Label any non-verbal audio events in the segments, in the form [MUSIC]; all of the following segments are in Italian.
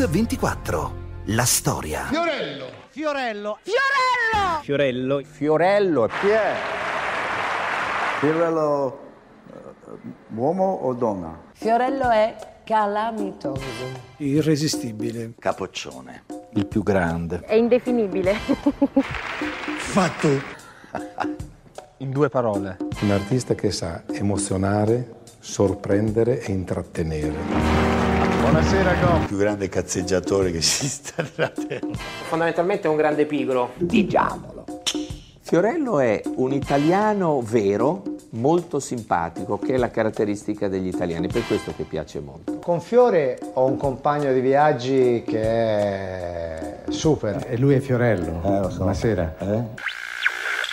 Mix 24. La storia. Fiorello. Fiorello. Fiorello. Fiorello. Fiorello, chi è? Fiorello eh, uomo o donna? Fiorello è calamitoso. Irresistibile. Capoccione. Il più grande. È indefinibile. [LAUGHS] Fatto. In due parole. Un artista che sa emozionare, sorprendere e intrattenere. Buonasera, Go. Il più grande cazzeggiatore che esista nella terra. Fondamentalmente è un grande pigro. Diciamolo. Fiorello è un italiano vero, molto simpatico, che è la caratteristica degli italiani, per questo che piace molto. Con Fiore ho un compagno di viaggi che è super. E lui è Fiorello. Eh, lo so. Buonasera. Eh?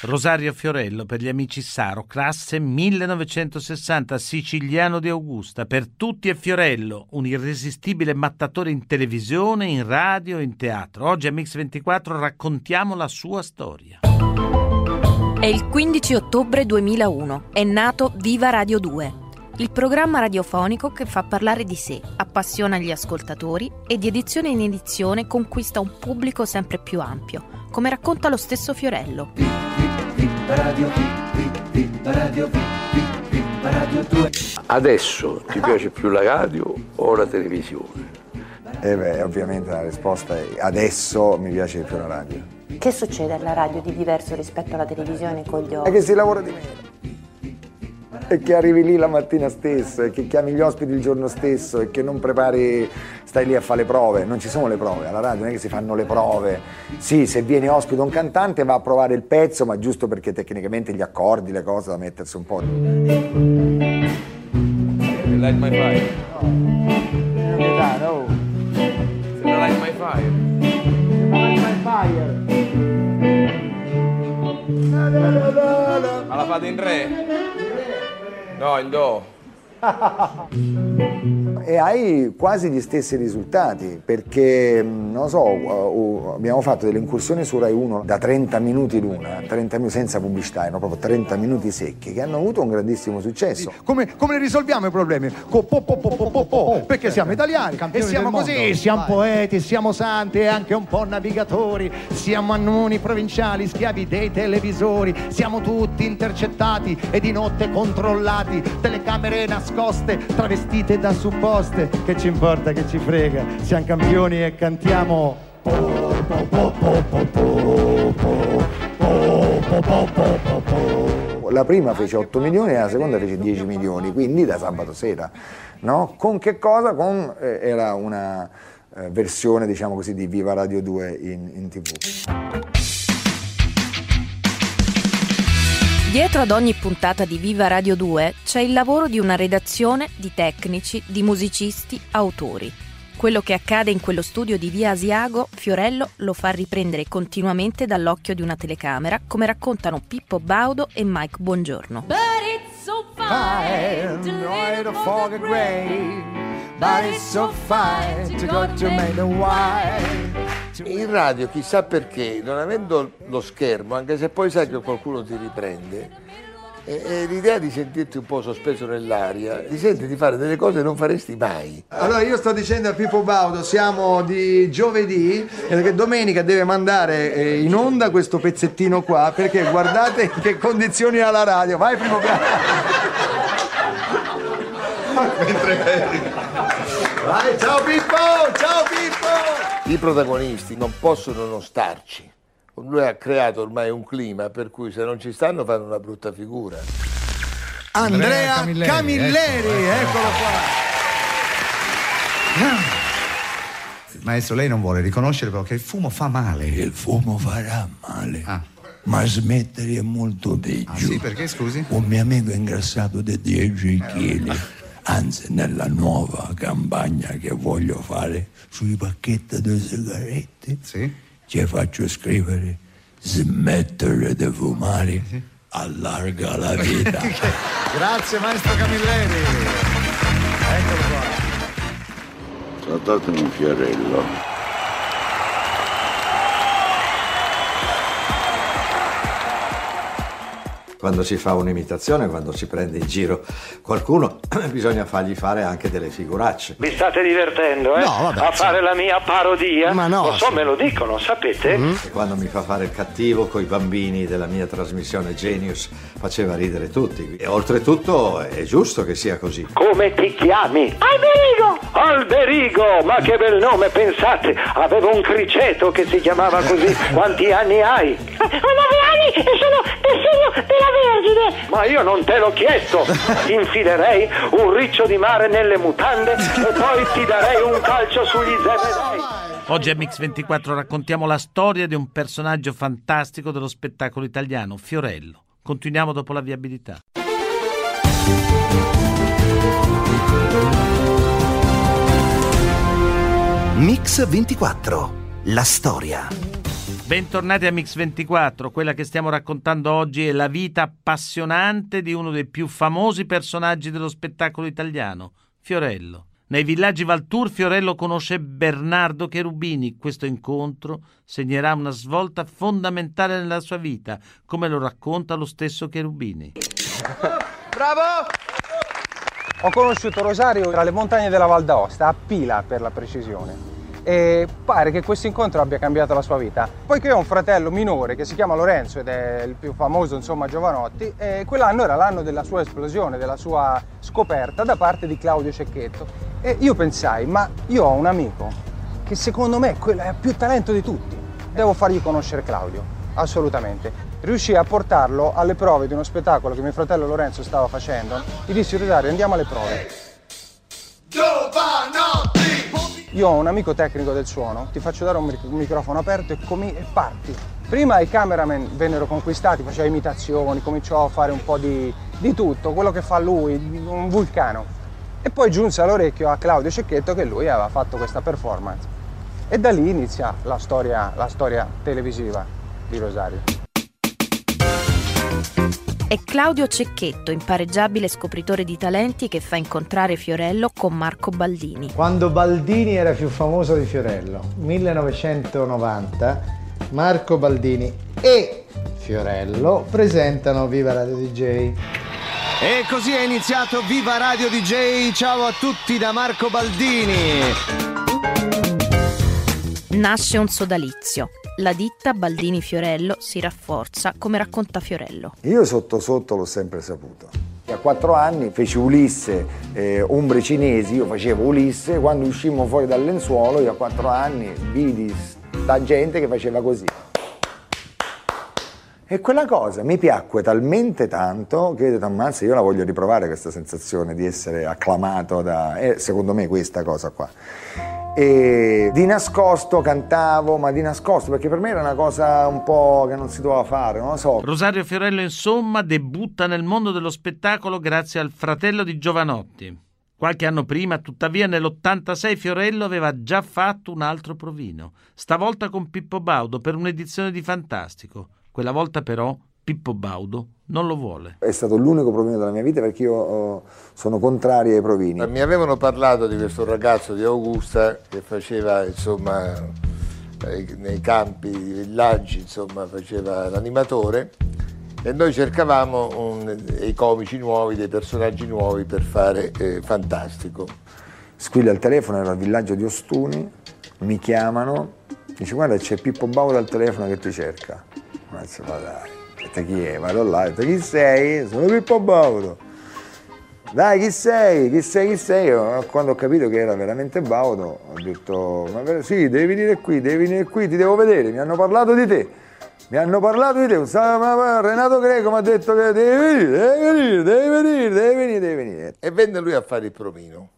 Rosario Fiorello per gli amici Saro, classe 1960, siciliano di Augusta. Per tutti è Fiorello, un irresistibile mattatore in televisione, in radio, in teatro. Oggi a Mix24 raccontiamo la sua storia. È il 15 ottobre 2001. È nato Viva Radio 2, il programma radiofonico che fa parlare di sé, appassiona gli ascoltatori e di edizione in edizione conquista un pubblico sempre più ampio, come racconta lo stesso Fiorello. Adesso ti piace più la radio o la televisione? Eh beh, ovviamente la risposta è adesso mi piace più la radio. Che succede alla radio di diverso rispetto alla televisione con gli È occhi? che si lavora di meno. E che arrivi lì la mattina stessa, e che chiami gli ospiti il giorno stesso, e che non prepari, stai lì a fare le prove. Non ci sono le prove, alla radio non è che si fanno le prove. Sì, se viene ospite un cantante va a provare il pezzo, ma giusto perché tecnicamente gli accordi, le cose da mettersi un po'. Light my fire. no. Light my fire. Ma la fate in re? No, in do. E hai quasi gli stessi risultati perché, mh, non lo so, uh, uh, abbiamo fatto delle incursioni su Rai 1 da 30 minuti l'una, 30 minuti senza pubblicità, erano proprio 30 minuti secchi che hanno avuto un grandissimo successo. Come, come risolviamo i problemi? Po- po- po- po- po- po, perché siamo italiani e siamo così, siamo Vai. poeti, siamo santi e anche un po' navigatori, siamo annuni provinciali, schiavi dei televisori, siamo tutti intercettati e di notte controllati, telecamere nascoste, travestite da toste, che ci importa, che ci frega, siamo campioni e cantiamo. La prima fece 8 milioni e la seconda fece 10 milioni, quindi da sabato sera. No? Con che cosa? Con, eh, era una eh, versione, diciamo così, di Viva Radio 2 in, in tv. Dietro ad ogni puntata di Viva Radio 2 c'è il lavoro di una redazione di tecnici, di musicisti, autori. Quello che accade in quello studio di via Asiago, Fiorello lo fa riprendere continuamente dall'occhio di una telecamera, come raccontano Pippo Baudo e Mike Buongiorno. Fine, right a fog of gray, but it's so fine to go to make the wine. In radio, chissà perché, non avendo lo schermo, anche se poi sai che qualcuno ti riprende, e, e l'idea di sentirti un po' sospeso nell'aria, ti senti di fare delle cose che non faresti mai. Allora io sto dicendo a Pippo Baudo, siamo di giovedì, e che domenica deve mandare eh, in onda questo pezzettino qua, perché guardate in che condizioni ha la radio. Vai Pippo Baudo! [LAUGHS] Vai, ciao Pippo! Ciao Pippo! I protagonisti non possono non starci. Lui ha creato ormai un clima per cui se non ci stanno fanno una brutta figura. Andrea Camilleri, Camilleri, eccolo qua. Maestro, lei non vuole riconoscere però che il fumo fa male. Il fumo farà male. Ah. Ma smettere è molto peggio. Ah, sì, perché scusi? Un mio amico è ingrassato di 10 kg. Anzi, nella nuova campagna che voglio fare sui pacchetti di sigarette, Sì. ci faccio scrivere smettere di fumare allarga la vita. [LAUGHS] Grazie maestro Camilleri. Eccolo qua. Trattatemi un fiorello. Quando si fa un'imitazione, quando si prende in giro qualcuno, [CLEARS THROAT] bisogna fargli fare anche delle figuracce. Vi state divertendo, eh? No, vabbè, a sì. fare la mia parodia? Ma no, Lo so, sì. me lo dicono, sapete? E quando mi fa fare il cattivo con i bambini della mia trasmissione Genius faceva ridere tutti. E oltretutto è giusto che sia così. Come ti chiami? Alberigo! Alberigo! Ma che bel nome, pensate! Avevo un criceto che si chiamava così. [LAUGHS] Quanti anni hai? Ho nove anni e sono del segno della Vergine. Ma io non te l'ho chiesto! [LAUGHS] Infilerei un riccio di mare nelle mutande e poi ti darei un calcio sugli zebedei! Oggi a Mix24 raccontiamo la storia di un personaggio fantastico dello spettacolo italiano, Fiorello. Continuiamo dopo la viabilità. Mix 24. La storia. Bentornati a Mix24, quella che stiamo raccontando oggi è la vita appassionante di uno dei più famosi personaggi dello spettacolo italiano, Fiorello. Nei villaggi Valtour Fiorello conosce Bernardo Cherubini. Questo incontro segnerà una svolta fondamentale nella sua vita, come lo racconta lo stesso Cherubini. Bravo! Ho conosciuto Rosario tra le montagne della Val d'Aosta, a Pila per la precisione. E pare che questo incontro abbia cambiato la sua vita. Poiché ho un fratello minore che si chiama Lorenzo ed è il più famoso, insomma, Giovanotti, e quell'anno era l'anno della sua esplosione, della sua scoperta da parte di Claudio Cecchetto. E io pensai, ma io ho un amico che secondo me è più talento di tutti. Devo fargli conoscere Claudio, assolutamente. Riuscii a portarlo alle prove di uno spettacolo che mio fratello Lorenzo stava facendo. Gli dissi, Rosario, andiamo alle prove. Io ho un amico tecnico del suono, ti faccio dare un, mic- un microfono aperto e, e parti. Prima i cameraman vennero conquistati, faceva imitazioni, cominciò a fare un po' di, di tutto, quello che fa lui, un vulcano. E poi giunse all'orecchio a Claudio Cecchetto che lui aveva fatto questa performance. E da lì inizia la storia, la storia televisiva di Rosario. È Claudio Cecchetto, impareggiabile scopritore di talenti che fa incontrare Fiorello con Marco Baldini. Quando Baldini era più famoso di Fiorello, 1990, Marco Baldini e Fiorello presentano Viva Radio DJ. E così è iniziato Viva Radio DJ. Ciao a tutti da Marco Baldini. Nasce un sodalizio. La ditta Baldini Fiorello si rafforza, come racconta Fiorello. Io sotto sotto l'ho sempre saputo. A quattro anni feci Ulisse, eh, Ombre Cinesi, io facevo Ulisse, quando uscimmo fuori dal lenzuolo, io a quattro anni vidi sta gente che faceva così. E quella cosa mi piacque talmente tanto che ho detto, ammazza, io la voglio riprovare questa sensazione di essere acclamato da... E secondo me questa cosa qua. E di nascosto cantavo, ma di nascosto, perché per me era una cosa un po' che non si doveva fare, non lo so. Rosario Fiorello, insomma, debutta nel mondo dello spettacolo grazie al fratello di Giovanotti. Qualche anno prima, tuttavia, nell'86 Fiorello aveva già fatto un altro provino, stavolta con Pippo Baudo per un'edizione di Fantastico. Quella volta però Pippo Baudo non lo vuole. È stato l'unico provino della mia vita perché io oh, sono contrario ai provini. Mi avevano parlato di questo ragazzo di Augusta che faceva insomma nei- nei campi, nei villaggi, insomma faceva l'animatore e noi cercavamo un- dei comici nuovi, dei personaggi nuovi per fare eh, fantastico. Squilla il telefono, ero al villaggio di Ostuni, mi chiamano, dice guarda c'è Pippo Baudo al telefono che ti cerca. Ma dai, detto chi è? Vado là, ho detto chi sei? Sono Pippo Baudo. Dai, chi sei? Chi sei? Chi sei? Io, Quando ho capito che era veramente Baudo, ho detto, ma sì, devi venire qui, devi venire qui, ti devo vedere, mi hanno parlato di te. Mi hanno parlato di te, Renato Greco mi ha detto che devi venire, devi venire, devi venire, devi venire, devi venire. E venne lui a fare il provino.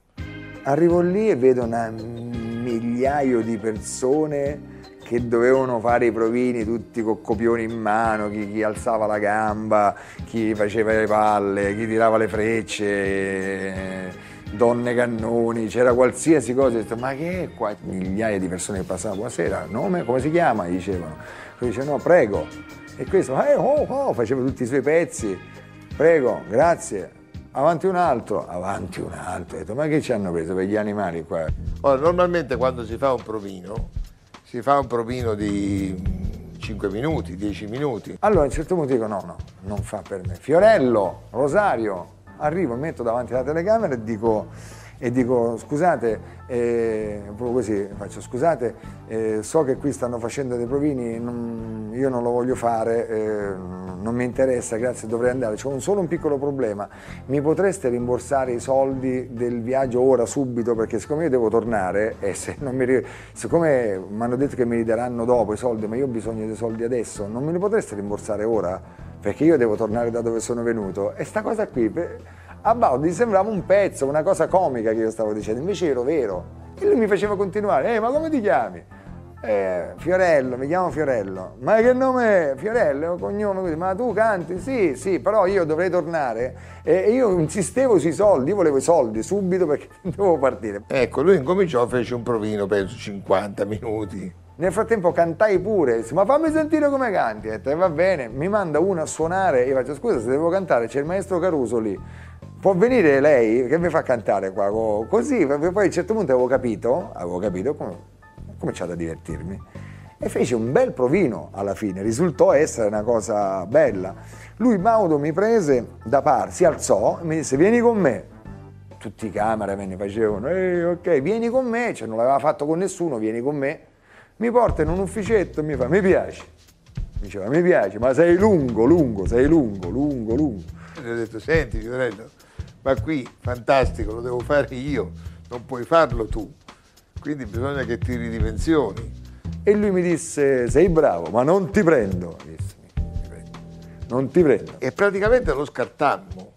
Arrivo lì e vedo un migliaio di persone che dovevano fare i provini tutti con copioni in mano, chi, chi alzava la gamba, chi faceva le palle, chi tirava le frecce, donne cannoni, c'era qualsiasi cosa. Ho detto, ma che è qua? Migliaia di persone che passavano, buonasera, nome, come si chiama? Dicevano. Lui dice, no, prego. E questo, eh, oh, oh, faceva tutti i suoi pezzi, prego, grazie. Avanti un altro, avanti un altro. Ho detto, ma che ci hanno preso per gli animali qua? Ora, normalmente quando si fa un provino, si fa un provino di 5 minuti, 10 minuti. Allora a un certo punto dico no, no, non fa per me. Fiorello, Rosario, arrivo, metto davanti alla telecamera e dico, e dico scusate, eh, proprio così faccio scusate, eh, so che qui stanno facendo dei provini, non- io non lo voglio fare, eh, non mi interessa, grazie, dovrei andare. C'è un- solo un piccolo problema, mi potreste rimborsare i soldi del viaggio ora, subito, perché siccome io devo tornare e se non mi siccome mi hanno detto che mi li daranno dopo i soldi, ma io ho bisogno dei soldi adesso, non me li potreste rimborsare ora? Perché io devo tornare da dove sono venuto. E sta cosa qui... per- a Baudi sembrava un pezzo, una cosa comica che io stavo dicendo, invece ero vero. E lui mi faceva continuare, eh ma come ti chiami? "Eh, Fiorello, mi chiamo Fiorello. Ma che nome è? Fiorello, è un cognome così. Ma tu canti? Sì, sì, però io dovrei tornare. E io insistevo sui soldi, io volevo i soldi subito perché [LAUGHS] dovevo partire. Ecco, lui incominciò, fece un provino, penso 50 minuti. Nel frattempo cantai pure, disse, ma fammi sentire come canti. E "Eh, va bene, mi manda uno a suonare, io faccio scusa se devo cantare, c'è il maestro Caruso lì. Può venire lei che mi fa cantare qua? co- Così, poi a un certo punto avevo capito, avevo capito, ho cominciato a divertirmi. E fece un bel provino alla fine, risultò essere una cosa bella. Lui Maudo mi prese da par, si alzò e mi disse vieni con me. Tutti i cameraman facevano, "Ehi, ok, vieni con me, cioè non l'aveva fatto con nessuno, vieni con me. Mi porta in un ufficetto e mi fa, mi piace. Mi diceva, mi piace, ma sei lungo, lungo, sei lungo, lungo, lungo. E ho detto, senti Fiorello, ma qui fantastico, lo devo fare io, non puoi farlo tu. Quindi bisogna che tiri di pensioni. E lui mi disse, sei bravo, ma non ti prendo. Mi disse, "Mi prendo. Non ti prendo. E praticamente lo scartammo,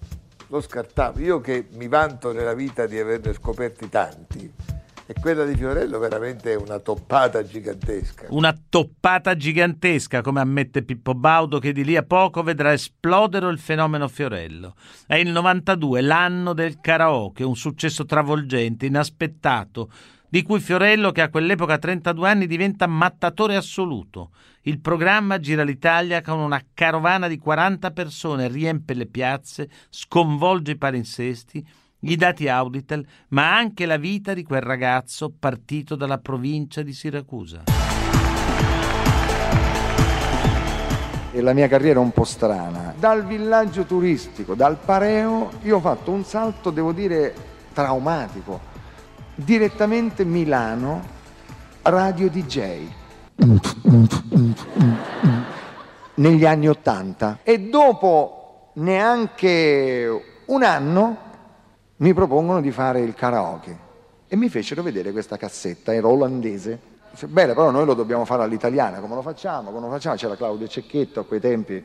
lo scartammo. Io che mi vanto nella vita di averne scoperti tanti, e quella di Fiorello veramente è una toppata gigantesca. Una toppata gigantesca, come ammette Pippo Baudo, che di lì a poco vedrà esplodere il fenomeno Fiorello. È il 92, l'anno del karaoke, un successo travolgente, inaspettato, di cui Fiorello, che a quell'epoca ha 32 anni, diventa mattatore assoluto. Il programma gira l'Italia con una carovana di 40 persone, riempie le piazze, sconvolge i palinsesti, i dati Auditel, ma anche la vita di quel ragazzo partito dalla provincia di Siracusa. La mia carriera è un po' strana. Dal villaggio turistico, dal Pareo, io ho fatto un salto, devo dire, traumatico. Direttamente Milano, radio DJ. Negli anni Ottanta. E dopo neanche un anno mi propongono di fare il karaoke. E mi fecero vedere questa cassetta, era olandese. Dice, bene, però noi lo dobbiamo fare all'italiana, come lo facciamo? Come lo facciamo? C'era Claudio Cecchetto a quei tempi.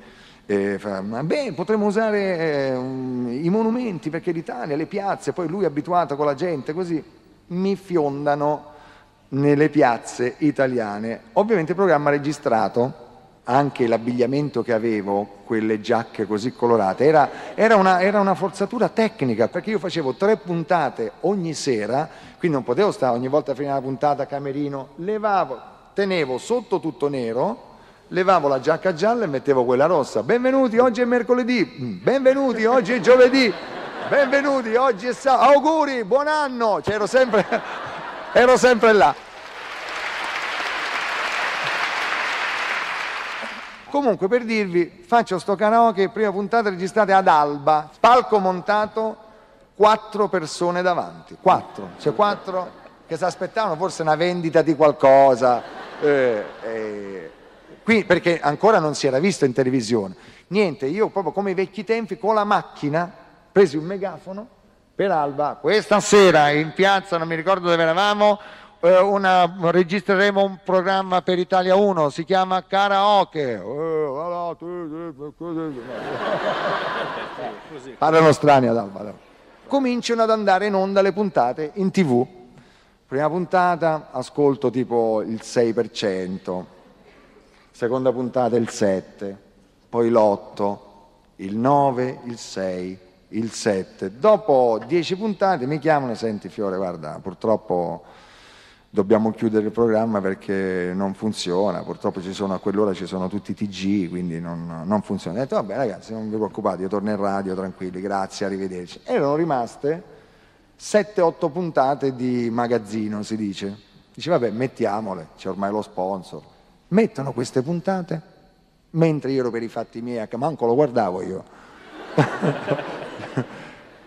eh, fa, "Ma beh, potremmo usare eh, i monumenti perché l'Italia, le piazze, poi lui è abituato con la gente, così mi fiondano nelle piazze italiane. Ovviamente il programma registrato, anche l'abbigliamento che avevo, quelle giacche così colorate, era, era una, era una forzatura tecnica, perché io facevo tre puntate ogni sera, quindi non potevo stare ogni volta a finire la puntata camerino, levavo, tenevo sotto tutto nero, levavo la giacca gialla e mettevo quella rossa. Benvenuti, oggi è mercoledì, Mm, benvenuti, oggi è giovedì, benvenuti, oggi è sabato, auguri, buon anno, cioè, ero sempre, [LAUGHS] ero sempre là. Comunque per dirvi, faccio sto karaoke, prima puntata registrate ad Alba, palco montato, quattro persone davanti, quattro, cioè quattro che si aspettavano forse una vendita di qualcosa, eh, eh, qui perché ancora non si era visto in televisione. Niente, io proprio come i vecchi tempi con la macchina presi un megafono per Alba, questa sera in piazza, non mi ricordo dove eravamo, una- registreremo un programma per Italia 1, si chiama Karaoke. Eh. Parlano strani ad Alba. Cominciano ad andare in onda le puntate in tv. Prima puntata ascolto tipo il 6%, seconda puntata il 7%, poi l'8%, il 9%, il 6%, il 7%. Dopo 10 puntate mi chiamano, senti Fiore, guarda, purtroppo dobbiamo chiudere il programma perché non funziona, purtroppo sono, a quell'ora ci sono tutti i TG, quindi non, non funziona. Ho detto, vabbè ragazzi, non vi preoccupate, io torno in radio, tranquilli, grazie, arrivederci. Erano rimaste 7-8 puntate di magazzino, si dice. Dice, vabbè, mettiamole, c'è ormai lo sponsor. mettono queste puntate mentre io ero per i fatti miei, manco lo guardavo io. A [LAUGHS] un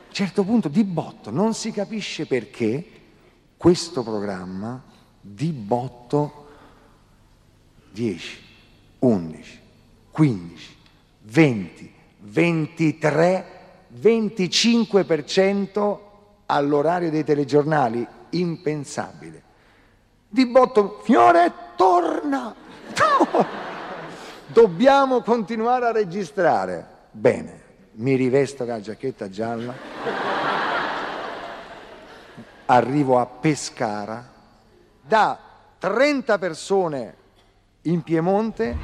certo punto di botto non si capisce perché questo programma di botto 10, 11, 15, 20, 23, 25% all'orario dei telegiornali, impensabile. Di botto, Fiore, torna! [LAUGHS] Dobbiamo continuare a registrare. Bene, mi rivesto la giacchetta gialla, arrivo a Pescara, da 30 persone in Piemonte,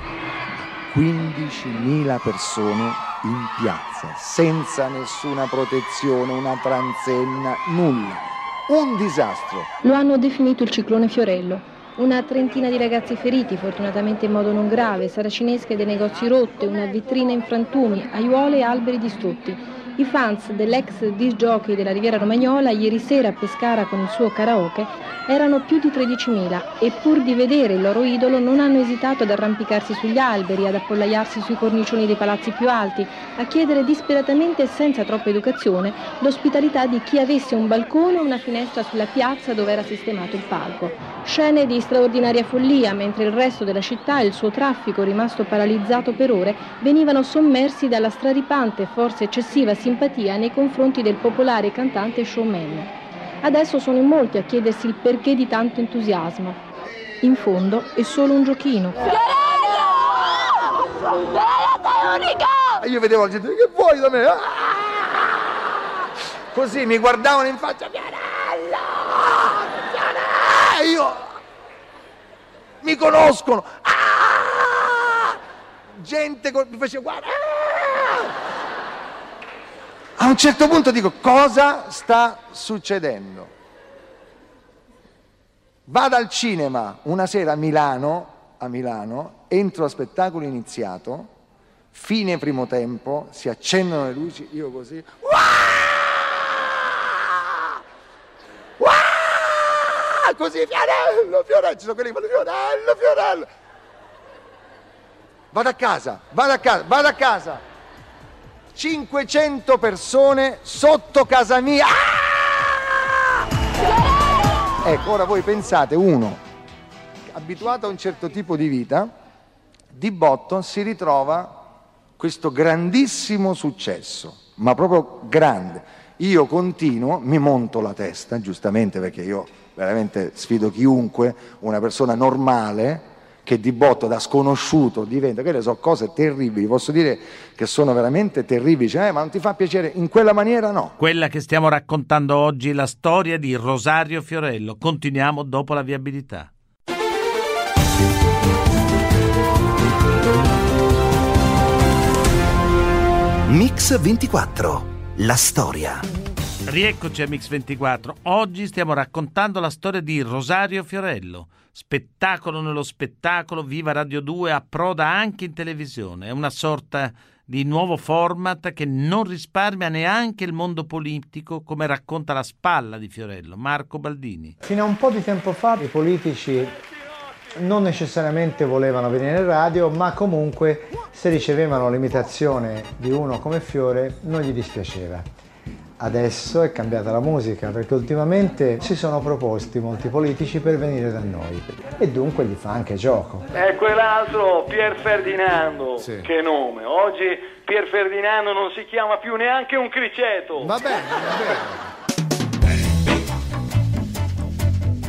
15.000 persone in piazza, senza nessuna protezione, una transenna, nulla. Un disastro. Lo hanno definito il ciclone Fiorello. Una trentina di ragazzi feriti, fortunatamente in modo non grave, saracinesche dei negozi rotte, una vetrina in frantumi, aiuole e alberi distrutti. I fans dell'ex disc jockey della Riviera Romagnola ieri sera a Pescara con il suo karaoke erano più di 13.000 e pur di vedere il loro idolo non hanno esitato ad arrampicarsi sugli alberi, ad appollaiarsi sui cornicioni dei palazzi più alti, a chiedere disperatamente e senza troppa educazione l'ospitalità di chi avesse un balcone o una finestra sulla piazza dove era sistemato il palco. Scene di straordinaria follia, mentre il resto della città e il suo traffico, rimasto paralizzato per ore, venivano sommersi dalla straripante forse eccessiva simpatia nei confronti del popolare cantante showman. Adesso sono in molti a chiedersi il perché di tanto entusiasmo. In fondo è solo un giochino. E io vedevo la gente, che vuoi da me? Ah! Così mi guardavano in faccia, Fiorello! Fiorello! E io, mi conoscono! Ah! Gente mi faceva, guarda! A un certo punto dico, cosa sta succedendo? Vado al cinema una sera a Milano, a Milano, entro a spettacolo iniziato, fine primo tempo, si accendono le luci, io così, "Uah!" così, Fiorello, Fiorello, ci sono quelli che fanno Fiorello, Fiorello. Vado a casa, vado a casa, vado a casa. 500 persone sotto casa mia. Ah! Ecco, ora voi pensate, uno, abituato a un certo tipo di vita, di botto si ritrova questo grandissimo successo, ma proprio grande. Io continuo, mi monto la testa, giustamente perché io veramente sfido chiunque, una persona normale, che di botto da sconosciuto diventa, quelle sono cose terribili, posso dire che sono veramente terribili, cioè, eh, ma non ti fa piacere in quella maniera no. Quella che stiamo raccontando oggi è la storia di Rosario Fiorello. Continuiamo dopo la viabilità. Mix 24. La storia. Rieccoci a Mix24. Oggi stiamo raccontando la storia di Rosario Fiorello. Spettacolo nello spettacolo, Viva Radio 2 approda anche in televisione. È una sorta di nuovo format che non risparmia neanche il mondo politico, come racconta la spalla di Fiorello, Marco Baldini. Fino a un po' di tempo fa i politici non necessariamente volevano venire in radio, ma comunque se ricevevano l'imitazione di uno come Fiore non gli dispiaceva. Adesso è cambiata la musica perché ultimamente si sono proposti molti politici per venire da noi e dunque gli fa anche gioco. E quell'altro Pier Ferdinando, Sì. che nome. Oggi Pier Ferdinando non si chiama più neanche un criceto. Va bene, va bene.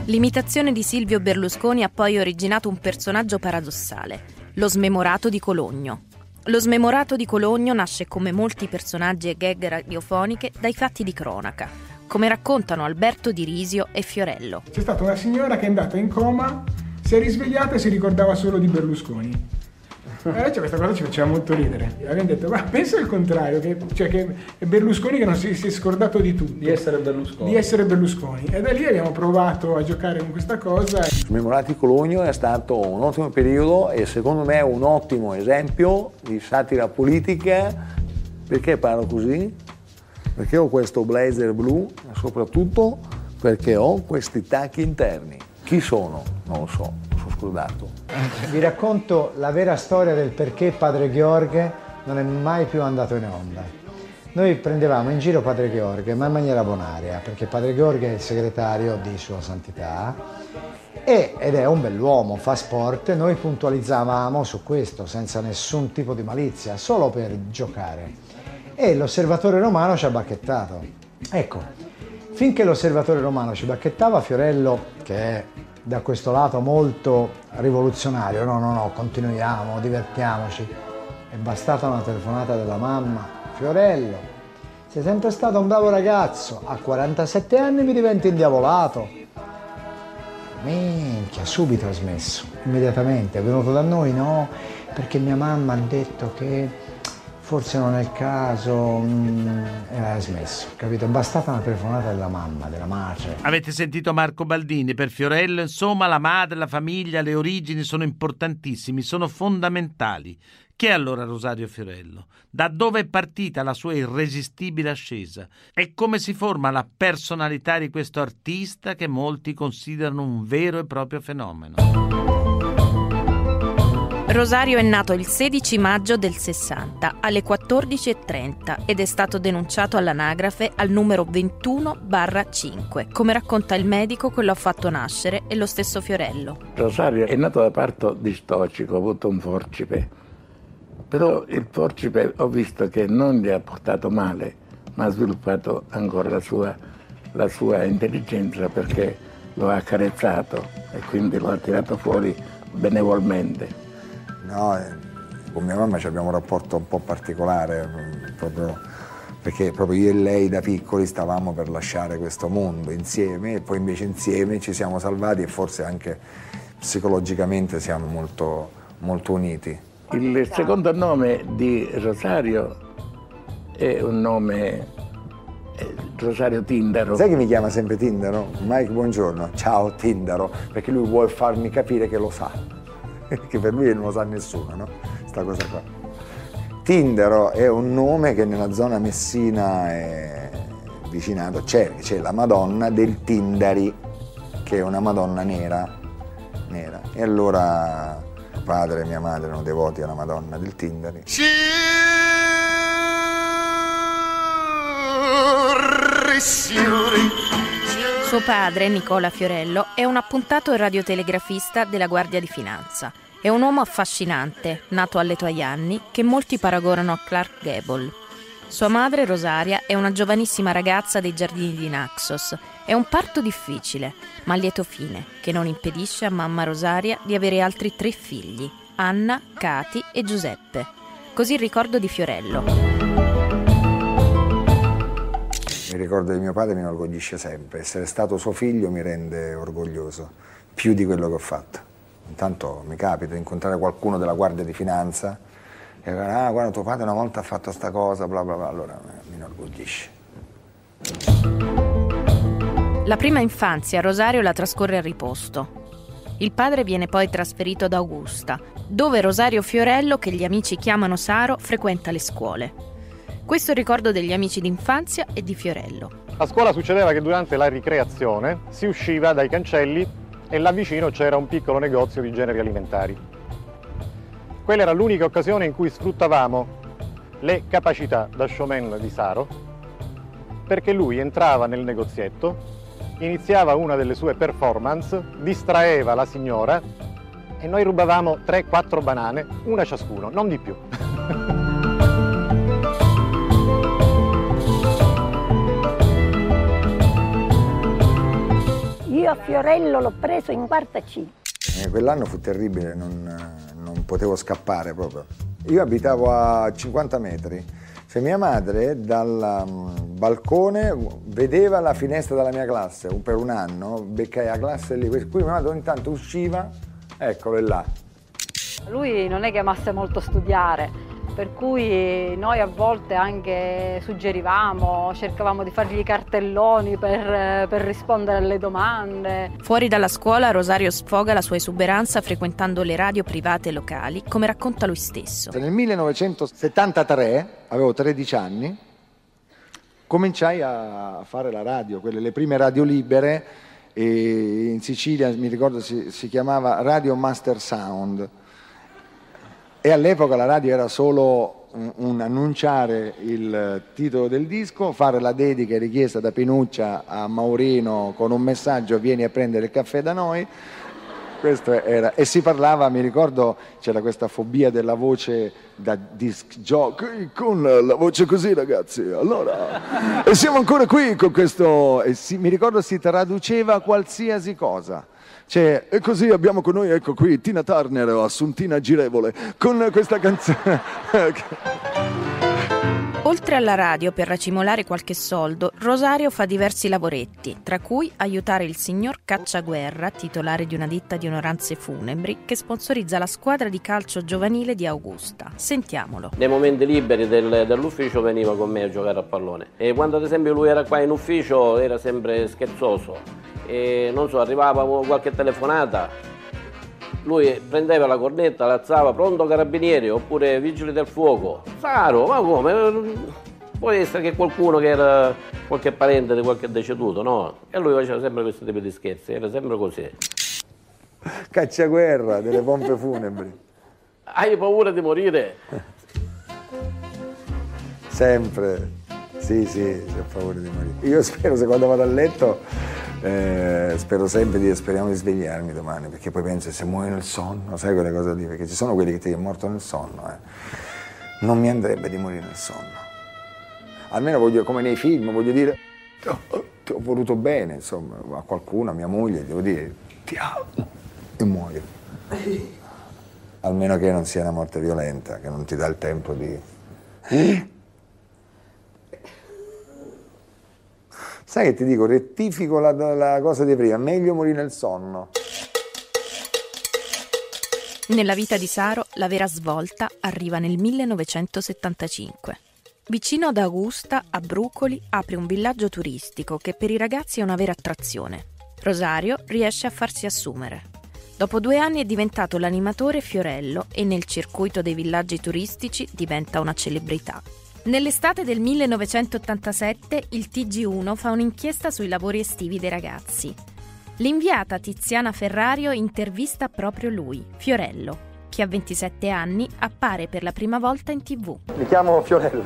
L'imitazione di Silvio Berlusconi ha poi originato un personaggio paradossale, lo smemorato di Cologno. Lo smemorato di Cologno nasce come molti personaggi e gag radiofoniche dai fatti di cronaca, come raccontano Alberto Di Risio e Fiorello. C'è stata una signora che è andata in coma, si è risvegliata e si ricordava solo di Berlusconi. E cioè, questa cosa ci faceva molto ridere. Abbiamo detto, ma pensa il contrario, che, cioè che è Berlusconi che non si, si è scordato di tutto. Di essere Berlusconi. Di essere Berlusconi. E da lì abbiamo provato a giocare con questa cosa. Smemorati Cologno è stato un ottimo periodo e secondo me un ottimo esempio di satira politica. Perché parlo così? Perché ho questo blazer blu, ma soprattutto perché ho questi tacchi interni. Chi sono? Non lo so, sono scordato. Vi racconto la vera storia del perché Padre Gheorghe non è mai più andato in onda. Noi prendevamo in giro Padre Gheorghe, ma in maniera bonaria, perché Padre Gheorghe è il segretario di Sua Santità e- ed è un bell'uomo, fa sport noi puntualizzavamo su questo senza nessun tipo di malizia, solo per giocare. E l'osservatore romano ci ha bacchettato. Ecco, finché l'osservatore romano ci bacchettava, Fiorello, che è da questo lato molto rivoluzionario, no, no, no, continuiamo, divertiamoci, è bastata una telefonata della mamma, Fiorello, sei sempre stato un bravo ragazzo, a 47 anni mi diventi indiavolato. Minchia, subito ha smesso, immediatamente, è venuto da noi, no, perché mia mamma ha detto che forse non è il caso, mm, e ha smesso, capito? È bastata una telefonata della mamma, della madre. Avete sentito Marco Baldini per Fiorello? Insomma, la madre, la famiglia, le origini sono importantissimi, sono fondamentali. Chi è allora Rosario Fiorello? Da dove è partita la sua irresistibile ascesa? E come si forma la personalità di questo artista che molti considerano un vero e proprio fenomeno? Rosario è nato il 16 maggio del 60 alle 14.30 ed è stato denunciato all'anagrafe al numero 21-5. Come racconta il medico, quello ha fatto nascere è lo stesso Fiorello. Rosario è nato da parto distocico, ha avuto un forcipe, però il forcipe ho visto che non gli ha portato male, ma ha sviluppato ancora la sua, la sua intelligenza perché lo ha accarezzato e quindi lo ha tirato fuori benevolmente. No, eh, con mia mamma abbiamo un rapporto un po' particolare, mm, proprio perché proprio io e lei da piccoli stavamo per lasciare questo mondo insieme e poi invece insieme ci siamo salvati e forse anche psicologicamente siamo molto, molto uniti. Il secondo nome di Rosario è un nome Rosario Tindaro. Sai che mi chiama sempre Tindaro? Mike, buongiorno. Ciao Tindaro, perché lui vuole farmi capire che lo sa. [LAUGHS] che per lui non lo sa nessuno, no? Sta cosa qua. Tindaro è un nome che nella zona Messina è vicinato, c'è, c'è la Madonna del Tindari, che è una Madonna nera, nera. E allora padre e mia madre erano devoti alla Madonna del Tindari. Suo padre, Nicola Fiorello, è un appuntato radiotelegrafista della Guardia di Finanza. È un uomo affascinante, nato all'età tuoi anni, che molti paragonano a Clark Gable. Sua madre, Rosaria, è una giovanissima ragazza dei giardini di Naxos. È un parto difficile, ma a lieto fine, che non impedisce a mamma Rosaria di avere altri tre figli, Anna, Cati e Giuseppe. Così il ricordo di Fiorello. Mi ricordo di mio padre mi inorgoglisce sempre, essere stato suo figlio mi rende orgoglioso, più di quello che ho fatto. Intanto mi capita di incontrare qualcuno della Guardia di Finanza e dire, ah guarda tuo padre una volta ha fatto sta cosa, bla bla bla, allora mi inorgoglisce. La prima infanzia Rosario la trascorre a riposto. Il padre viene poi trasferito ad Augusta, dove Rosario Fiorello, che gli amici chiamano Saro, frequenta le scuole. Questo ricordo degli amici d'infanzia e di Fiorello. A scuola succedeva che durante la ricreazione si usciva dai cancelli e là vicino c'era un piccolo negozio di generi alimentari. Quella era l'unica occasione in cui sfruttavamo le capacità da showman di Saro perché lui entrava nel negozietto, iniziava una delle sue performance, distraeva la signora e noi rubavamo 3-4 banane, una ciascuno, non di più. [LAUGHS] Io a Fiorello l'ho preso in quarta C. Eh, quell'anno fu terribile, non, non potevo scappare proprio. Io abitavo a 50 metri. Cioè mia madre dal um, balcone vedeva la finestra della mia classe per un anno, beccai la classe lì, per cui mia madre ogni tanto usciva, eccolo è là. Lui non è che amasse molto studiare, per cui noi a volte anche suggerivamo, cercavamo di fargli cartelloni per, per, rispondere alle domande. Fuori dalla scuola Rosario sfoga la sua esuberanza frequentando le radio private locali, come racconta lui stesso. Nel 1973, avevo 13 anni, cominciai a fare la radio, quelle le prime radio libere e in Sicilia mi ricordo si, si chiamava Radio Master Sound e all'epoca la radio era solo un, un annunciare il titolo del disco, fare la dedica richiesta da Pinuccia a Maurino con un messaggio vieni a prendere il caffè da noi. Era, e si parlava, mi ricordo, c'era questa fobia della voce da disc jockey con la voce così ragazzi, allora, e siamo ancora qui con questo, si- mi ricordo si traduceva qualsiasi cosa. Cioè, e così abbiamo con noi, ecco qui, Tina Turner o Assuntina Girevole, con questa canzone. [LAUGHS] Oltre alla radio per racimolare qualche soldo, Rosario fa diversi lavoretti, tra cui aiutare il signor Cacciaguerra, titolare di una ditta di onoranze funebri, che sponsorizza la squadra di calcio giovanile di Augusta. Sentiamolo. Nei momenti liberi del- dell'ufficio veniva con me a giocare a pallone e quando ad esempio lui era qua in ufficio era sempre scherzoso e non so, arrivava qualche telefonata, lui prendeva la cornetta, l'alzava, pronto carabinieri oppure vigili del fuoco. Saro, ma come? Può essere che qualcuno che era qualche parente di qualche deceduto, no? E lui faceva sempre questo tipo di scherzi, era sempre così. Cacciaguerra delle pompe funebri. [LAUGHS] Hai paura di morire? Sempre. Sì, sì, ho paura di morire. Io spero, se quando vado a letto, eh, spero sempre di, speriamo di svegliarmi domani, perché poi penso se muoio nel sonno, sai quelle cose lì, perché ci sono quelli che ti è morto nel sonno, eh. Non mi andrebbe di morire nel sonno. Almeno voglio, come nei film, voglio dire, "Oh, ti ho voluto bene, insomma, a qualcuno, a mia moglie, devo dire, ti amo, e muoio. Almeno che non sia una morte violenta, che non ti dà il tempo di... Sai che ti dico, rettifico la, la cosa di prima, meglio morire nel sonno. Nella vita di Saro la vera svolta arriva nel 1975. Vicino ad Augusta, a Brucoli, apre un villaggio turistico che per i ragazzi è una vera attrazione. Rosario riesce a farsi assumere. Dopo due anni è diventato l'animatore Fiorello e nel circuito dei villaggi turistici diventa una celebrità. Nell'estate del 1987 il TG1 fa un'inchiesta sui lavori estivi dei ragazzi. L'inviata Tiziana Ferrario intervista proprio lui, Fiorello, che a 27 anni appare per la prima volta in tv. Mi chiamo Fiorello.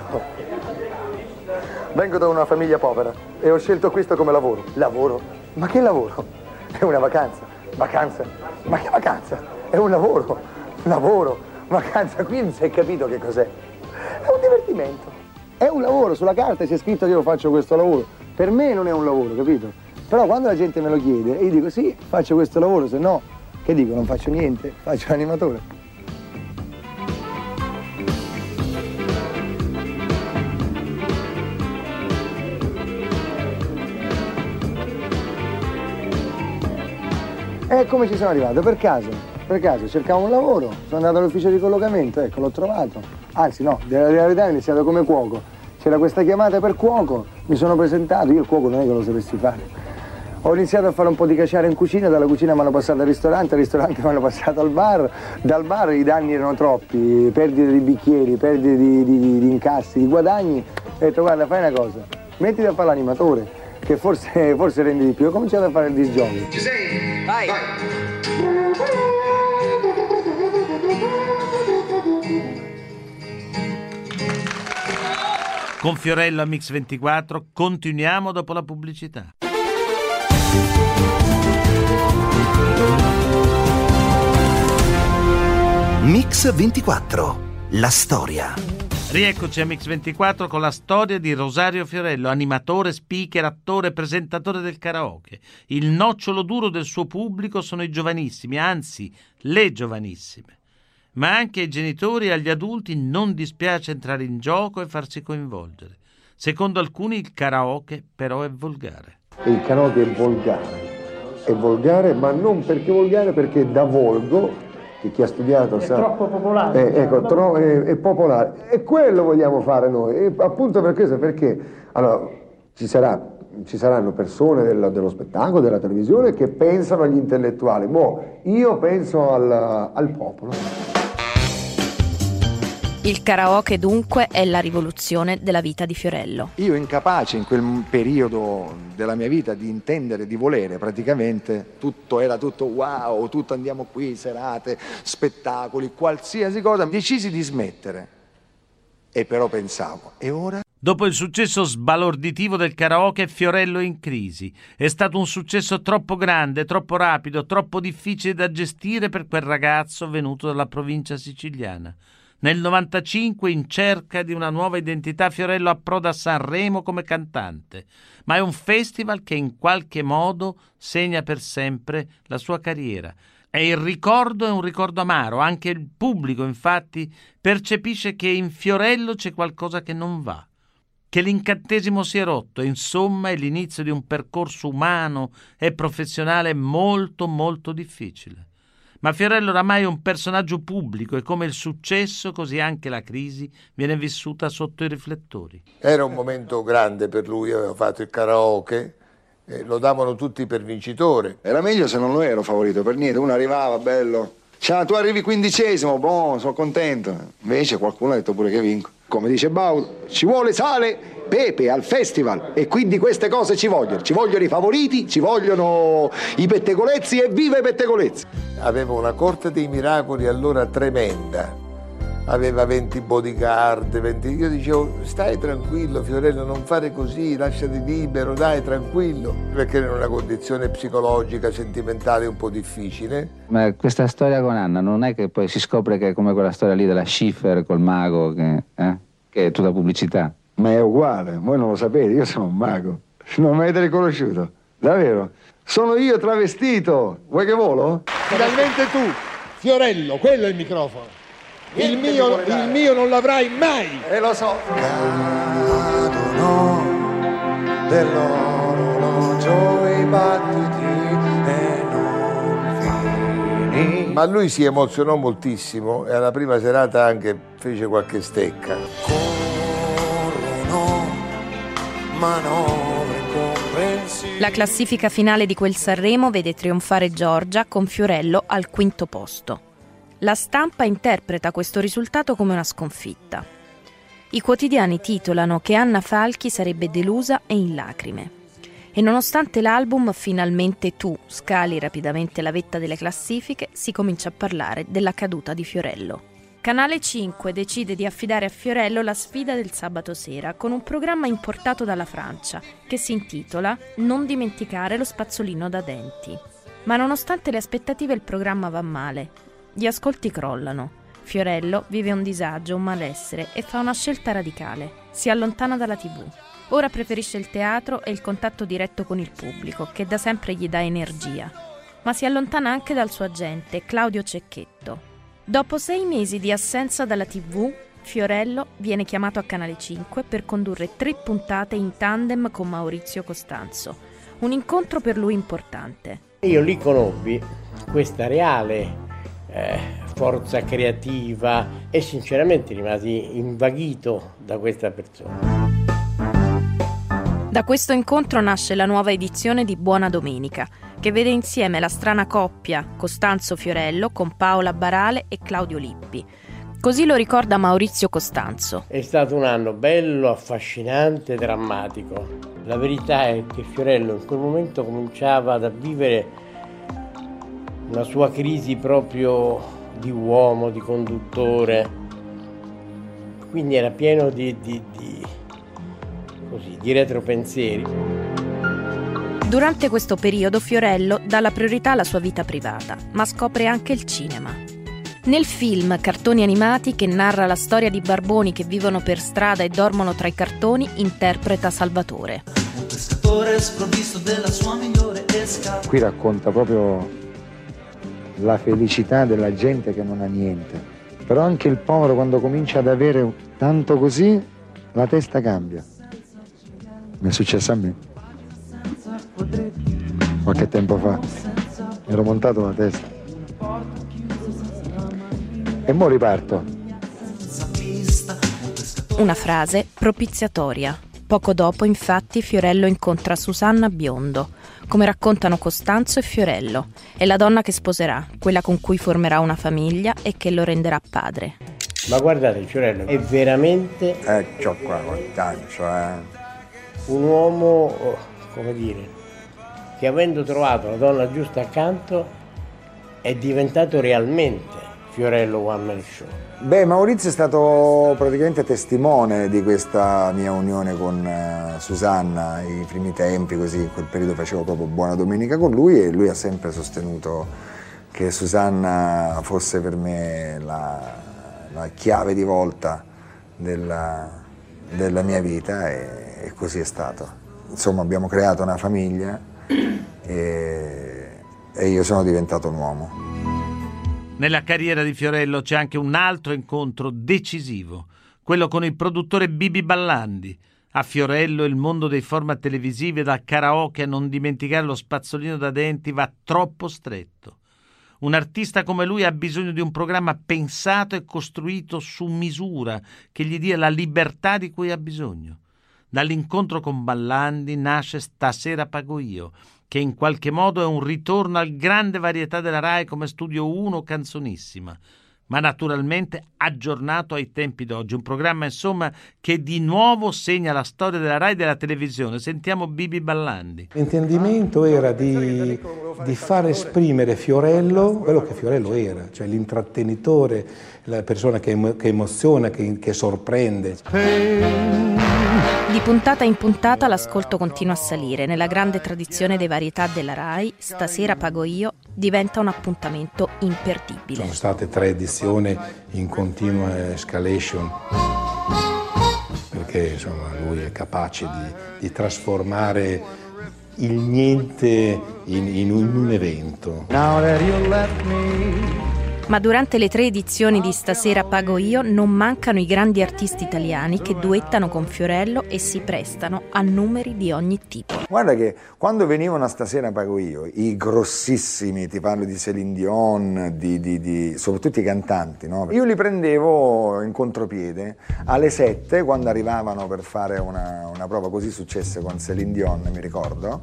Vengo da una famiglia povera e ho scelto questo come lavoro. Lavoro? Ma che lavoro? È una vacanza. Vacanza? Ma che vacanza? È un lavoro. Lavoro. Vacanza. Qui non si è capito che cos'è. È un divertimento. È un lavoro. Sulla carta c'è scritto che io faccio questo lavoro. Per me non è un lavoro, capito? Però quando la gente me lo chiede, io dico sì, faccio questo lavoro, se no, che dico, non faccio niente, [LAUGHS] faccio l'animatore. E come ci sono arrivato? Per caso, per caso cercavo un lavoro, sono andato all'ufficio di collocamento, ecco, l'ho trovato. Anzi no, della realtà ho iniziato come cuoco. C'era questa chiamata per cuoco, mi sono presentato, io il cuoco non è che lo sapessi fare. Ho iniziato a fare un po' di caciare in cucina, dalla cucina mi hanno passato al ristorante, al ristorante mi hanno passato al bar, dal bar i danni erano troppi, perdite di bicchieri, perdite di, di- di- di incassi, di guadagni. Ho detto guarda fai una cosa, mettiti a fare l'animatore, che forse, forse rende di più. Ho cominciato a fare il disc jockey. Ci sei? Vai. Con Fiorello a Mix 24 continuiamo dopo la pubblicità. Mix 24. La storia. Rieccoci a Mix 24 con la storia di Rosario Fiorello, animatore, speaker, attore e presentatore del karaoke. Il nocciolo duro del suo pubblico sono i giovanissimi, anzi le giovanissime. Ma anche ai genitori e agli adulti non dispiace entrare in gioco e farsi coinvolgere. Secondo alcuni il karaoke però è volgare. Il karaoke è volgare. È volgare, ma non perché volgare, perché da volgo, che chi ha studiato È sa... troppo popolare. Eh, ecco, tro- è, è popolare. E quello vogliamo fare noi. E appunto per questo, perché allora, ci, sarà- ci saranno persone dello, dello spettacolo, della televisione, che pensano agli intellettuali. Boh, io penso al, al popolo. Il karaoke dunque è la rivoluzione della vita di Fiorello. Io incapace in quel periodo della mia vita di intendere, di volere praticamente, tutto era tutto wow, tutto andiamo qui, serate, spettacoli, qualsiasi cosa, decisi di smettere. E però pensavo, e ora? Dopo il successo sbalorditivo del karaoke, Fiorello è in crisi. È stato un successo troppo grande, troppo rapido, troppo difficile da gestire per quel ragazzo venuto dalla provincia siciliana. Nel 95, in cerca di una nuova identità, Fiorello approda a Sanremo come cantante, ma è un festival che in qualche modo segna per sempre la sua carriera. E il ricordo è un ricordo amaro, anche il pubblico infatti percepisce che in Fiorello c'è qualcosa che non va che l'incantesimo si è rotto, insomma è l'inizio di un percorso umano e professionale molto molto difficile. Ma Fiorello oramai è un personaggio pubblico e come il successo, così anche la crisi viene vissuta sotto i riflettori. Era un momento grande per lui, aveva fatto il karaoke, eh, lo davano tutti per vincitore. Era meglio se non lo ero favorito per niente, uno arrivava bello. Ciao, tu arrivi quindicesimo, buono, sono contento. Invece qualcuno ha detto pure che vinco. Come dice Bau, ci vuole sale, pepe al festival e quindi queste cose ci vogliono. Ci vogliono i favoriti, ci vogliono i pettegolezzi e viva i pettegolezzi. Aveva una corte dei miracoli allora tremenda. Aveva 20 bodyguard, 20... io dicevo stai tranquillo Fiorello, non fare così, lasciati libero, dai tranquillo, perché era in una condizione psicologica, sentimentale un po' difficile. Ma questa storia con Anna non è che poi si scopre che è come quella storia lì della Schiffer col mago, che, eh? che è tutta pubblicità. Ma è uguale, voi non lo sapete, io sono un mago. Non mi avete riconosciuto, davvero. Sono io travestito. Vuoi che volo? Finalmente tu, Fiorello, quello è il microfono. Il mio, il mio non l'avrai mai. E lo so. Cadono dell'orologio i battiti e non fini. Ma lui si emozionò moltissimo e alla prima serata anche fece qualche stecca. Corrono manovre comprensive. La classifica finale di quel Sanremo vede trionfare Giorgia con Fiorello al quinto posto. La stampa interpreta questo risultato come una sconfitta. I quotidiani titolano che Anna Falchi sarebbe delusa e in lacrime. E nonostante l'album Finalmente tu scali rapidamente la vetta delle classifiche, si comincia a parlare della caduta di Fiorello. Canale 5 decide di affidare a Fiorello la sfida del sabato sera con un programma importato dalla Francia che si intitola Non dimenticare lo spazzolino da denti. Ma nonostante le aspettative il programma va male. Gli ascolti crollano. Fiorello vive un disagio, un malessere e fa una scelta radicale. Si allontana dalla tv. Ora preferisce il teatro e il contatto diretto con il pubblico, che da sempre gli dà energia. Ma si allontana anche dal suo agente, Claudio Cecchetto. Dopo sei mesi di assenza dalla tv, Fiorello viene chiamato a Canale 5 per condurre tre puntate in tandem con Maurizio Costanzo. Un incontro per lui importante. Io lì conobbi questa reale eh, forza creativa e sinceramente rimasi invaghito da questa persona. Da questo incontro nasce la nuova edizione di Buona Domenica, che vede insieme la strana coppia Costanzo Fiorello con Paola Barale e Claudio Lippi. Così lo ricorda Maurizio Costanzo. È stato un anno bello, affascinante, drammatico. La verità è che Fiorello in quel momento cominciava ad vivere una sua crisi proprio di uomo, di conduttore. Quindi era pieno di, di, di, così, di retropensieri. Durante questo periodo Fiorello dà la priorità alla sua vita privata, ma scopre anche il cinema. Nel film Cartoni animati che narra la storia di barboni che vivono per strada e dormono tra i cartoni, interpreta Salvatore. Qui racconta proprio la felicità della gente che non ha niente. Però anche il povero quando comincia ad avere tanto così, la testa cambia. Mi è successo a me. Qualche tempo fa. Ero montato la testa. E mo riparto. Una frase propiziatoria. Poco dopo, infatti, Fiorello incontra Susanna Biondo, come raccontano Costanzo e Fiorello. È la donna che sposerà, quella con cui formerà una famiglia e che lo renderà padre. Ma guardate, Fiorello è veramente Ecco qua, guardaccio, eh. un uomo, oh, come dire, che avendo trovato la donna giusta accanto è diventato realmente Fiorello One Man Show. Beh, Maurizio è stato praticamente testimone di questa mia unione con eh, Susanna, i primi tempi, così in quel periodo facevo proprio buona domenica con lui e lui ha sempre sostenuto che Susanna fosse per me la, la chiave di volta della, della mia vita e, e così è stato. Insomma abbiamo creato una famiglia e, e io sono diventato un uomo. Nella carriera di Fiorello c'è anche un altro incontro decisivo, quello con il produttore Bibi Ballandi. A Fiorello il mondo dei format televisivi dal karaoke a non dimenticare lo spazzolino da denti va troppo stretto. Un artista come lui ha bisogno di un programma pensato e costruito su misura che gli dia la libertà di cui ha bisogno. Dall'incontro con Ballandi nasce Stasera pago io, che in qualche modo è un ritorno al grande varietà della RAI come studio 1 canzonissima, ma naturalmente aggiornato ai tempi d'oggi. Un programma, insomma, che di nuovo segna la storia della RAI e della televisione. Sentiamo Bibi Ballandi. L'intendimento era di, di far esprimere Fiorello quello che Fiorello era, cioè l'intrattenitore, la persona che, emo- che emoziona, che, che sorprende. Di puntata in puntata l'ascolto continua a salire. Nella grande tradizione dei varietà della RAI, Stasera pago io diventa un appuntamento imperdibile. Sono state tre edizioni in continua escalation, perché insomma, lui è capace di, di trasformare il niente in, in un, in un evento. Ma durante le tre edizioni di Stasera pago io non mancano i grandi artisti italiani che duettano con Fiorello e si prestano a numeri di ogni tipo. Guarda che quando venivano a Stasera pago io, i grossissimi, ti parlo di Celine Dion, di, di- di- soprattutto i cantanti, no? io li prendevo in contropiede alle 7 quando arrivavano per fare una, una prova, così successe con Celine Dion, mi ricordo.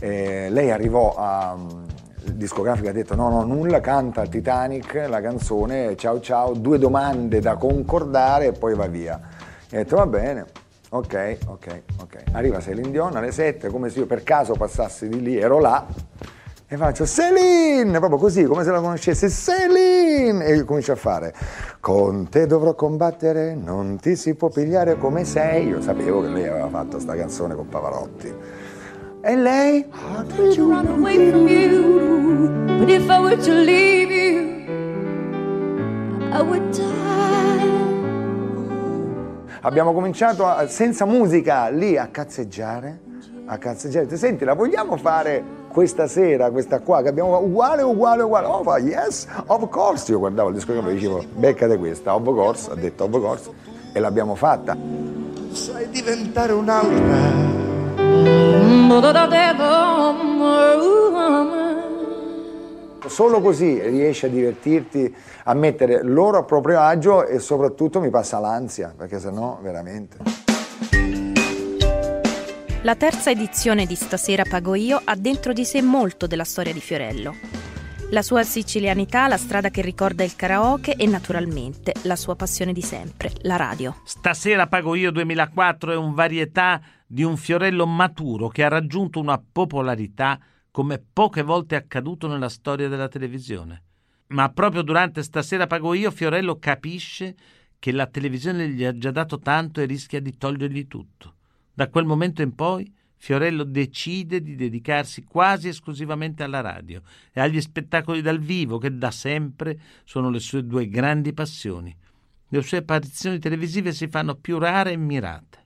Eh, lei arrivò a... Il discografico ha detto no, no, nulla, canta Titanic la canzone, ciao ciao, due domande da concordare e poi va via. E ho detto va bene, ok, ok, ok. Arriva Celine Dion alle 7, come se io per caso passassi di lì, ero là, e faccio Celine, proprio così, come se la conoscesse, Celine! E comincio a fare, con te dovrò combattere, non ti si può pigliare come sei. Io sapevo che lei aveva fatto sta canzone con Pavarotti. E lei? Could you run away from you? Were to leave you, I would die. Abbiamo cominciato a- senza musica lì a cazzeggiare, a cazzeggiare. Ti Senti, la vogliamo fare questa sera, questa qua, che abbiamo uguale, uguale, uguale. Oh, fa, yes, of course. Io guardavo il disco e dicevo, beccate questa, of course, ha detto of course, e l'abbiamo fatta. Sai diventare un'altra. Solo così riesci a divertirti, a mettere loro a proprio agio e soprattutto mi passa l'ansia, perché sennò veramente. La terza edizione di Stasera pago io ha dentro di sé molto della storia di Fiorello. La sua sicilianità, la strada che ricorda il karaoke e naturalmente la sua passione di sempre, la radio. Stasera pago io 2004 è un varietà di un Fiorello maturo che ha raggiunto una popolarità come poche volte è accaduto nella storia della televisione. Ma proprio durante Stasera pago io Fiorello capisce che la televisione gli ha già dato tanto e rischia di togliergli tutto. Da quel momento in poi Fiorello decide di dedicarsi quasi esclusivamente alla radio e agli spettacoli dal vivo che da sempre sono le sue due grandi passioni. Le sue apparizioni televisive si fanno più rare e mirate.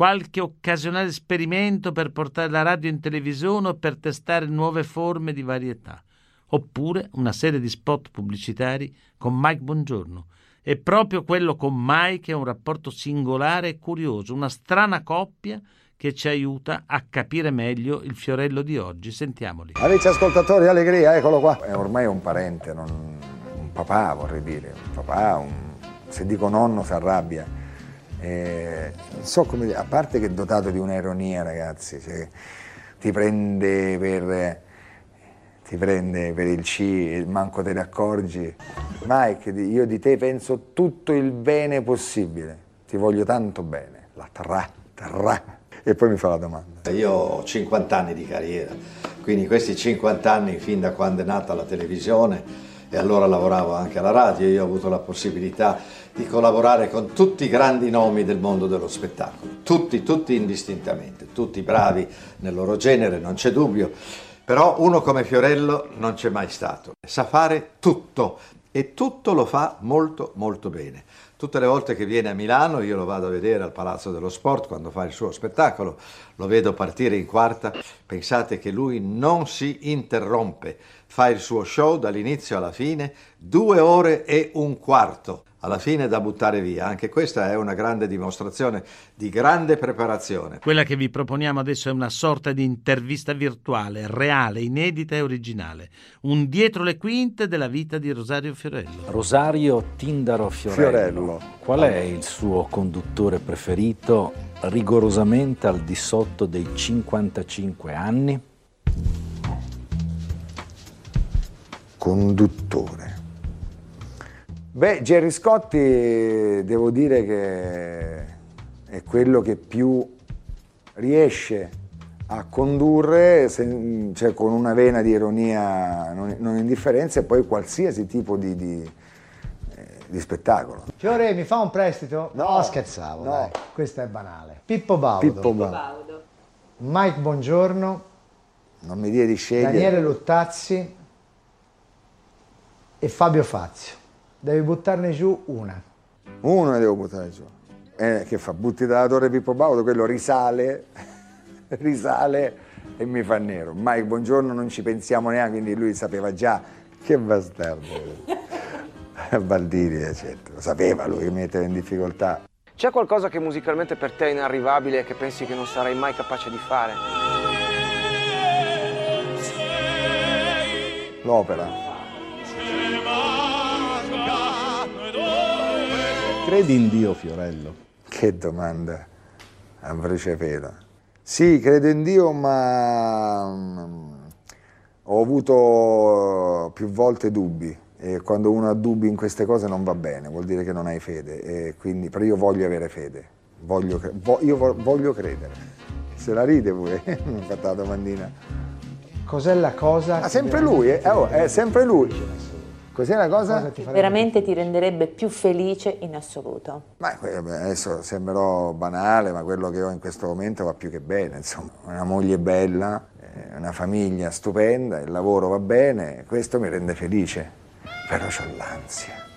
Qualche occasionale esperimento per portare la radio in televisione o per testare nuove forme di varietà. Oppure una serie di spot pubblicitari con Mike Bongiorno. E proprio quello con Mike è un rapporto singolare e curioso, una strana coppia che ci aiuta a capire meglio il Fiorello di oggi. Sentiamoli. Amici ascoltatori, allegria, eccolo qua. È ormai un parente, non- un papà vorrei dire, un papà, un- se dico nonno si arrabbia. Eh, so come a parte che è dotato di un'ironia, ragazzi, cioè, ti prende per... ti prende per il C manco te ne accorgi. Mike, io di te penso tutto il bene possibile, ti voglio tanto bene. La tra, tra. E poi mi fa la domanda. Io ho 50 anni di carriera, quindi questi 50 anni fin da quando è nata la televisione e allora lavoravo anche alla radio, io ho avuto la possibilità di collaborare con tutti i grandi nomi del mondo dello spettacolo, tutti, tutti indistintamente, tutti bravi nel loro genere, non c'è dubbio, però uno come Fiorello non c'è mai stato, sa fare tutto e tutto lo fa molto molto bene. Tutte le volte che viene a Milano io lo vado a vedere al Palazzo dello Sport quando fa il suo spettacolo, lo vedo partire in quarta, pensate che lui non si interrompe, fa il suo show dall'inizio alla fine, due ore e un quarto, alla fine da buttare via. Anche questa è una grande dimostrazione di grande preparazione. Quella che vi proponiamo adesso è una sorta di intervista virtuale, reale, inedita e originale. Un dietro le quinte della vita di Rosario Fiorello. Rosario Tindaro Fiorello. Fiorello. Qual è il suo conduttore preferito rigorosamente al di sotto dei 55 anni? Conduttore. Beh, Gerry Scotti devo dire che è quello che più riesce a condurre se- cioè, con una vena di ironia non, non indifferenza e poi qualsiasi tipo di, di- eh, di spettacolo. Fiore, mi fa un prestito? No, scherzavo, dai. Questo è banale. Pippo Baudo. Pippo Baudo. Mike Buongiorno. Non mi dire di scegliere. Daniele Luttazzi e Fabio Fazio. Devi buttarne giù una. Uno ne devo buttare giù. Eh, che fa? Butti dalla torre Pippo Baudo, quello risale, [LAUGHS] risale e mi fa nero. Mike, buongiorno, non ci pensiamo neanche, quindi lui sapeva già. Che bastardo. [LAUGHS] Baldini, certo, lo sapeva lui che mi metteva in difficoltà. C'è qualcosa che musicalmente per te è inarrivabile e che pensi che non sarai mai capace di fare? L'opera. Credi in Dio, Fiorello? Che domanda a bruciapelo. Sì, credo in Dio, ma mm, ho avuto più volte dubbi e quando uno ha dubbi in queste cose non va bene, vuol dire che non hai fede. E quindi, però io voglio avere fede, voglio, io vo- voglio credere. Se la ride pure, [LAUGHS] mi ha fatto la domandina. Cos'è la cosa? Che sempre lui, eh? Oh, è sempre lui. Cos'è la cosa? ti farebbe veramente ti renderebbe più felice in assoluto. Ma beh, adesso sembrerò banale, ma quello che ho in questo momento va più che bene, insomma, una moglie bella, eh, una famiglia stupenda, il lavoro va bene, questo mi rende felice, però ho l'ansia.